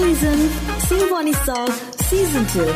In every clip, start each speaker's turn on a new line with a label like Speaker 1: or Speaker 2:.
Speaker 1: Listen Symphony Song Season 2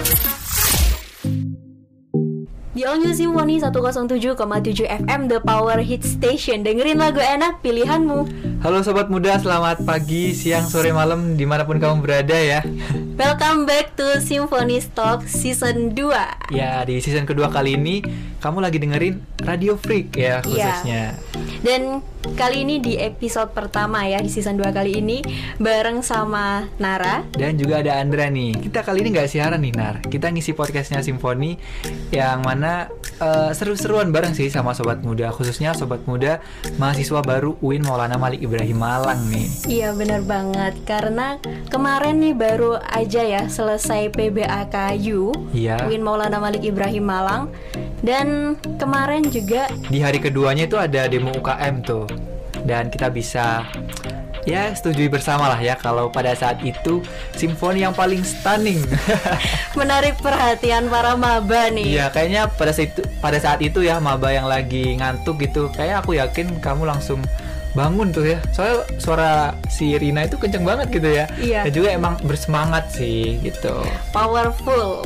Speaker 2: Di All New Symphony 107,7 FM The Power Hit Station. Dengerin lagu enak pilihanmu.
Speaker 3: Halo sobat muda, selamat pagi, siang, sore, malam di mana pun kamu berada ya
Speaker 2: Welcome back to Symphony Talk Season 2
Speaker 3: Ya di season kedua kali ini kamu lagi dengerin Radio Freak ya khususnya.
Speaker 2: Dan kali ini di episode pertama ya Di season 2 kali ini Bareng sama Nara.
Speaker 3: Dan juga ada Andra nih. Kita kali ini nggak siaran nih Nar. Kita ngisi podcastnya Symphony Yang mana eh, seru-seruan bareng sih sama sobat muda Khususnya sobat muda mahasiswa baru UIN Maulana Malik Ibrahim Malang nih.
Speaker 2: Iya bener banget. Karena kemarin nih baru aja ya Selesai PBAKU
Speaker 3: Iya.
Speaker 2: Win Maulana Malik Ibrahim Malang. Dan kemarin juga
Speaker 3: Di hari keduanya itu ada demo UKM tuh. Dan kita bisa Ya setujui bersama lah ya Kalau pada saat itu Simfoni yang paling stunning.
Speaker 2: Menarik perhatian para maba nih.
Speaker 3: Iya kayaknya pada saat itu pada saat itu ya maba yang lagi ngantuk gitu kayak aku yakin kamu langsung bangun tuh ya. Soalnya suara si Rina itu kenceng banget gitu ya.
Speaker 2: Iya.
Speaker 3: dan juga emang bersemangat sih gitu.
Speaker 2: Powerful.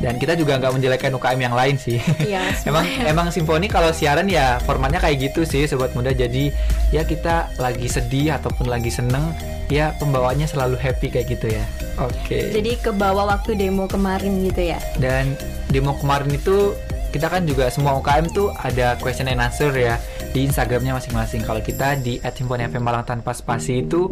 Speaker 3: Dan kita juga nggak menjelekkan UKM yang lain sih.
Speaker 2: Iya
Speaker 3: emang
Speaker 2: semuanya.
Speaker 3: emang simfoni kalau siaran ya formatnya kayak gitu sih sobat muda. Jadi ya kita lagi sedih ataupun lagi seneng ya pembawaannya selalu happy kayak gitu ya. Oke.
Speaker 2: Jadi ke bawah waktu demo kemarin gitu ya?
Speaker 3: Dan demo kemarin itu kita kan juga semua UKM tuh ada question and answer ya di Instagramnya masing-masing. Kalau kita di @simfoni FM Malang tanpa spasi itu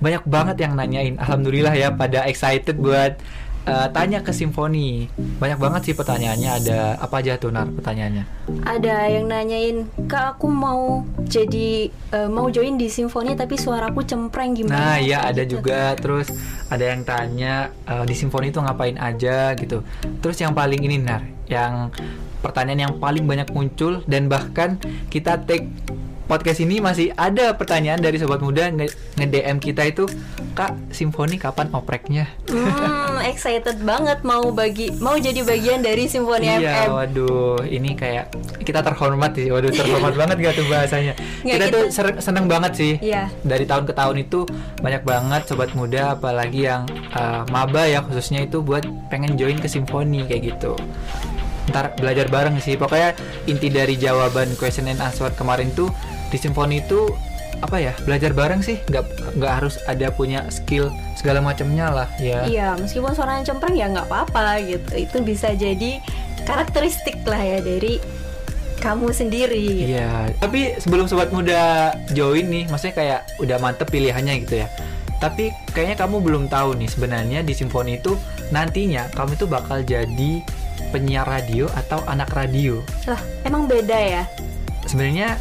Speaker 3: banyak banget yang nanyain. Alhamdulillah ya pada excited buat uh, tanya ke Simfoni. Banyak banget sih pertanyaannya. Ada apa aja tuh Nar pertanyaannya?
Speaker 2: Ada yang nanyain Kak aku mau jadi eh, Mau join di simfoni tapi suaraku cempreng gimana
Speaker 3: Nah, iya ada
Speaker 2: gitu.
Speaker 3: juga. Terus ada yang tanya uh, di Simfoni itu ngapain aja gitu. Terus yang paling ini Nar, yang pertanyaan yang paling banyak muncul dan bahkan kita take podcast ini masih ada pertanyaan dari sobat muda nge- nge-DM kita itu, "Kak, Simfoni kapan opreknya?"
Speaker 2: Hmm, excited banget mau bagi mau jadi bagian dari Simfoni
Speaker 3: Iya,
Speaker 2: FM.
Speaker 3: waduh, ini kayak kita terhormat sih. Waduh, terhormat banget gak tuh bahasanya.
Speaker 2: Nggak,
Speaker 3: kita,
Speaker 2: kita-
Speaker 3: tuh ser- seneng banget sih.
Speaker 2: Iya.
Speaker 3: Dari tahun ke tahun itu banyak banget sobat muda apalagi yang uh, maba ya khususnya itu buat pengen join ke simfoni kayak gitu. Ntar belajar bareng sih. Pokoknya inti dari jawaban question and answer kemarin tuh di simfoni itu apa ya belajar bareng sih nggak nggak harus ada punya skill segala macamnya lah ya
Speaker 2: Iya, meskipun suaranya cempreng ya nggak apa-apa gitu. Itu bisa jadi karakteristik lah ya dari kamu sendiri.
Speaker 3: Iya, tapi sebelum sobat muda join nih, maksudnya kayak udah mantep pilihannya gitu ya. Tapi kayaknya kamu belum tahu nih sebenarnya di Simfoni itu nantinya kamu itu bakal jadi penyiar radio atau anak radio.
Speaker 2: Lah, emang beda ya?
Speaker 3: Sebenarnya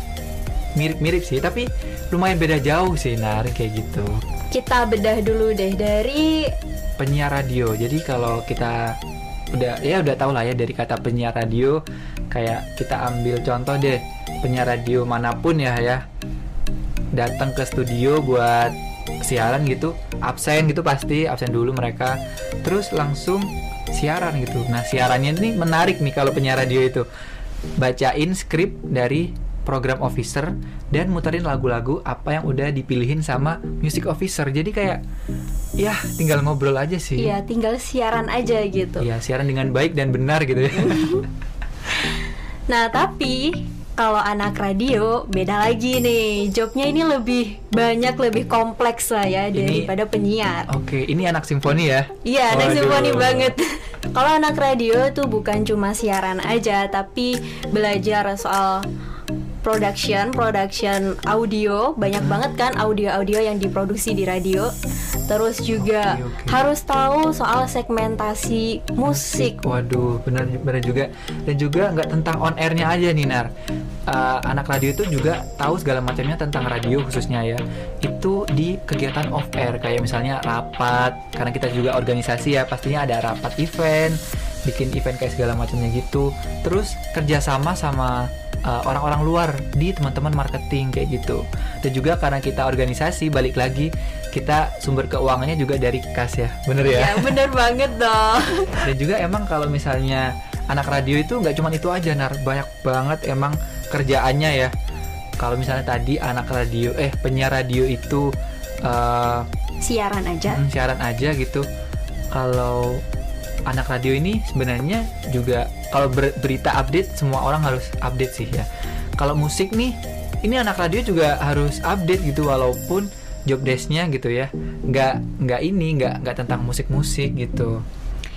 Speaker 3: mirip-mirip sih, tapi lumayan beda jauh sih Nar kayak gitu.
Speaker 2: Kita bedah dulu deh dari
Speaker 3: Penyiar radio. Jadi kalau kita udah ya udah tahu lah ya dari kata penyiar radio kayak kita ambil contoh deh penyiar radio mana pun ya ya datang ke studio buat siaran gitu absen gitu pasti absen dulu mereka terus langsung siaran gitu. Nah siarannya ini menarik nih kalau penyiar radio itu. Bacain skrip dari program officer dan muterin lagu-lagu apa yang udah dipilihin sama music officer. Jadi kayak ya tinggal ngobrol aja sih.
Speaker 2: Ya tinggal siaran aja gitu.
Speaker 3: ya siaran dengan baik dan benar gitu ya.
Speaker 2: Nah, tapi kalau anak radio beda lagi nih. Jobnya ini lebih banyak, lebih kompleks lah ya
Speaker 3: Ini-
Speaker 2: daripada penyiar.
Speaker 3: oke ini anak simfoni ya
Speaker 2: Iya, anak
Speaker 3: Waduh.
Speaker 2: simfoni banget. Kalau anak radio tuh bukan cuma siaran aja, tapi belajar soal production, production audio, banyak banget kan audio-audio yang diproduksi di radio. Terus juga
Speaker 3: Oke, oke.
Speaker 2: harus tahu soal segmentasi musik.
Speaker 3: Waduh, benar benar juga. Dan juga nggak tentang on airnya aja nih Nar. Uh, anak radio itu juga tahu segala macamnya tentang radio khususnya ya. Itu di kegiatan off air kayak misalnya rapat, karena kita juga organisasi ya, pastinya ada rapat event, bikin event kayak segala macamnya gitu. Terus kerjasama sama uh, orang-orang luar di teman-teman marketing kayak gitu. Dan juga karena kita organisasi balik lagi kita sumber keuangannya juga dari kas ya, bener ya?
Speaker 2: Ya bener banget dong.
Speaker 3: dan juga emang kalau misalnya anak radio itu nggak cuma itu aja nar banyak banget emang kerjaannya ya kalau misalnya tadi anak radio eh penyiar radio itu eh,
Speaker 2: siaran aja.
Speaker 3: Hmm, siaran aja gitu. Kalau anak radio ini sebenarnya juga kalau ber- berita update semua orang harus update sih ya. Kalau musik nih, ini anak radio juga harus update gitu walaupun job desk-nya gitu ya. Nggak nggak ini nggak nggak tentang musik-musik gitu.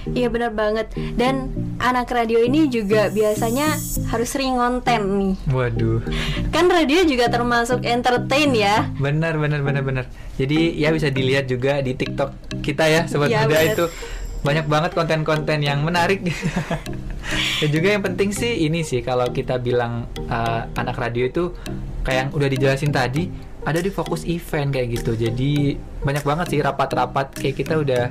Speaker 2: Iya benar banget. Dan anak radio ini juga biasanya harus sering konten nih.
Speaker 3: Waduh.
Speaker 2: Kan radio juga termasuk entertain ya.
Speaker 3: Benar benar benar benar. Jadi ya bisa dilihat juga di TikTok kita ya sobat
Speaker 2: Iya,
Speaker 3: muda
Speaker 2: benar.
Speaker 3: itu banyak banget konten-konten yang menarik. Dan juga yang penting sih ini sih kalau kita bilang uh, anak radio itu kayak yang udah dijelasin tadi ada di fokus event kayak gitu. Jadi banyak banget sih rapat-rapat kayak kita udah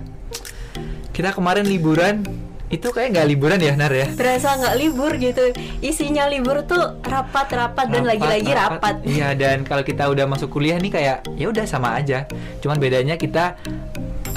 Speaker 3: kita kemarin liburan itu kayak nggak liburan ya Nar ya.
Speaker 2: Berasa nggak libur gitu. Isinya libur tuh rapat-rapat dan lagi-lagi rapat.
Speaker 3: Iya dan kalau kita udah masuk kuliah nih kayak ya udah sama aja. Cuman bedanya kita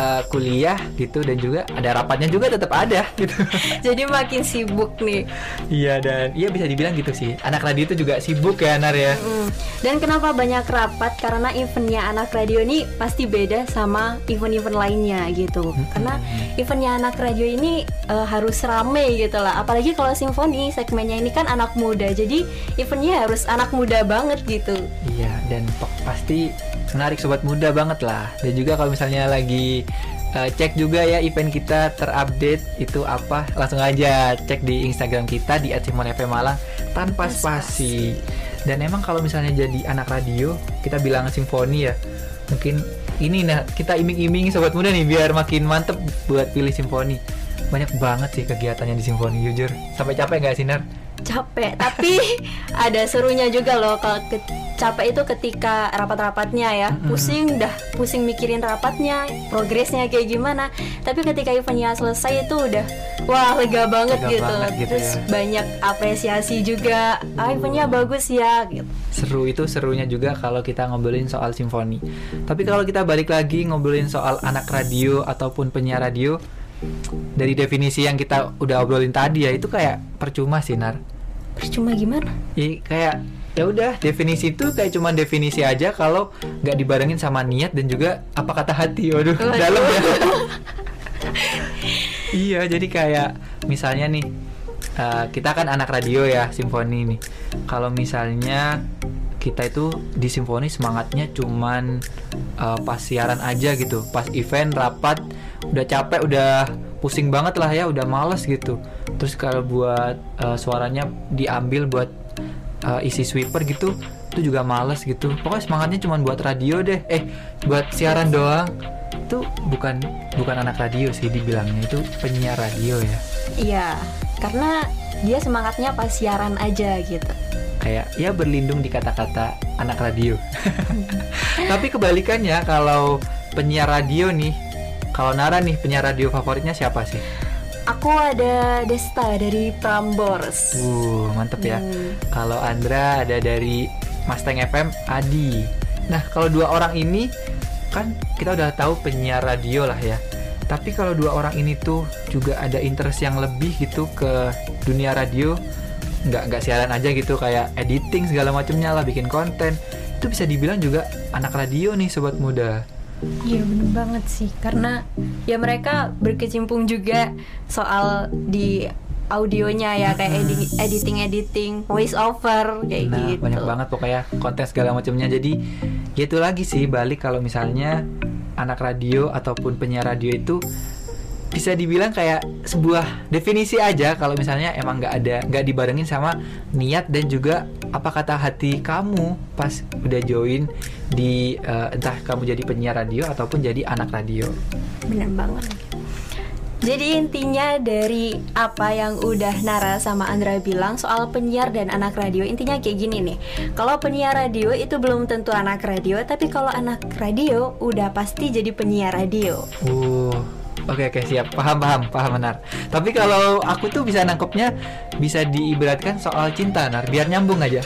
Speaker 3: uh, kuliah gitu dan juga ada rapatnya juga tetap ada gitu.
Speaker 2: Jadi makin sibuk nih.
Speaker 3: Iya dan iya bisa dibilang gitu sih. Anak radio itu juga sibuk ya Nar ya.
Speaker 2: Mm. Dan kenapa banyak rapat? Karena eventnya anak radio ini pasti beda sama event-event lainnya gitu. Karena eventnya anak radio ini eh, harus rame gitu lah. Apalagi kalau simfoni segmennya ini kan anak muda. Jadi eventnya harus anak muda banget gitu.
Speaker 3: Iya dan pa- pasti menarik sobat muda banget lah. Dan juga kalau misalnya lagi uh, cek juga ya event kita terupdate itu apa langsung aja cek di Instagram kita di @simonfmalang tanpa spasi. Dan emang kalau misalnya jadi anak radio kita bilang simfoni ya mungkin ini nah kita iming-iming sobat muda nih biar makin mantep buat pilih simfoni. Banyak banget sih kegiatannya di simfoni jujur. Sampai capek nggak sih Nar?
Speaker 2: Capek, tapi ada serunya juga loh kalau ke- capek itu ketika rapat-rapatnya ya. Pusing dah, pusing mikirin rapatnya, progresnya kayak gimana. Tapi ketika eventnya selesai itu udah wah lega banget
Speaker 3: Lega
Speaker 2: gitu.
Speaker 3: banget gitu
Speaker 2: Terus
Speaker 3: ya.
Speaker 2: banyak apresiasi juga. Ah, eventnya bagus ya gitu.
Speaker 3: seru itu serunya juga kalau kita ngobrolin soal simfoni. Tapi kalau kita balik lagi ngobrolin soal anak radio ataupun penyiar radio dari definisi yang kita udah obrolin tadi ya itu kayak percuma sih Nar.
Speaker 2: Percuma gimana?
Speaker 3: Ya, kayak ya udah definisi itu kayak cuma definisi aja kalau nggak dibarengin sama niat dan juga apa kata hati. Waduh,
Speaker 2: Waduh.
Speaker 3: dalam ya. iya, jadi kayak misalnya nih eh, kita kan anak radio ya simfoni nih. Kalau misalnya kita itu di simfoni semangatnya cuman eh, pas siaran aja gitu, pas event rapat udah capek udah pusing banget lah ya, udah males gitu. Terus kalau buat eh, suaranya diambil buat eh, isi sweeper gitu, itu juga males gitu. Pokoknya semangatnya cuman buat radio deh, eh buat siaran doang. Itu bukan bukan anak radio sih dibilangnya itu penyiar radio ya.
Speaker 2: Iya, karena dia semangatnya pas siaran aja gitu.
Speaker 3: Kayak ya berlindung di kata-kata anak radio. Tapi kebalikannya kalau penyiar radio nih, kalau Nara nih penyiar radio favoritnya siapa sih?
Speaker 2: Aku ada Desta dari Prambors.
Speaker 3: Uh, mantep ya.
Speaker 2: Hmm.
Speaker 3: Kalau Andra ada dari Mustang FM Adi. Nah, kalau dua orang ini kan kita udah tahu penyiar radio lah ya. Tapi kalau dua orang ini tuh juga ada interest yang lebih gitu ke dunia radio, nggak nggak siaran aja gitu kayak editing segala macamnya lah, bikin konten. Itu bisa dibilang juga anak radio nih sobat muda.
Speaker 2: Iya bener banget sih karena ya mereka berkecimpung juga soal di audionya ya kayak editing editing voice over kayak
Speaker 3: Nah,
Speaker 2: gitu.
Speaker 3: banyak banget pokoknya konten segala macamnya. Jadi, ya itu lagi sih balik kalau misalnya anak radio ataupun penyiar radio itu bisa dibilang kayak sebuah definisi aja kalau misalnya emang nggak ada nggak dibarengin sama niat dan juga apa kata hati kamu pas udah join di eh, entah kamu jadi penyiar radio ataupun jadi anak radio.
Speaker 2: Bener banget. Jadi intinya dari apa yang udah Nara sama Andra bilang soal penyiar dan anak radio Intinya kayak gini nih Kalau penyiar radio itu belum tentu anak radio Tapi kalau anak radio udah pasti jadi penyiar radio
Speaker 3: Uh, oke oke siap, paham paham paham benar. Tapi kalau aku tuh bisa nangkepnya bisa diibaratkan soal cinta, nar, biar nyambung aja.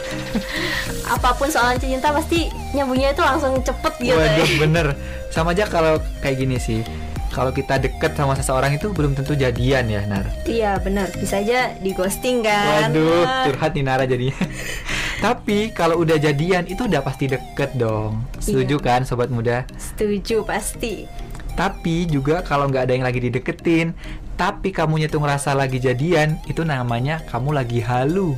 Speaker 2: Apa pun soal cinta pasti nyambungnya itu langsung cepet gitu
Speaker 3: Waduh,
Speaker 2: ya
Speaker 3: bener. Sama aja kalau kayak gini sih. Kalau kita deket sama seseorang itu belum tentu jadian ya, Nar.
Speaker 2: Iya benar bisa aja di ghosting kan
Speaker 3: Waduh, curhat nih Nara jadinya. Tapi kalau udah jadian itu udah pasti deket dong. Setuju
Speaker 2: Iya.
Speaker 3: kan sobat muda?
Speaker 2: Setuju pasti.
Speaker 3: Tapi juga kalau nggak ada yang lagi dideketin, tapi kamunya tuh ngerasa lagi jadian, itu namanya kamu lagi halu.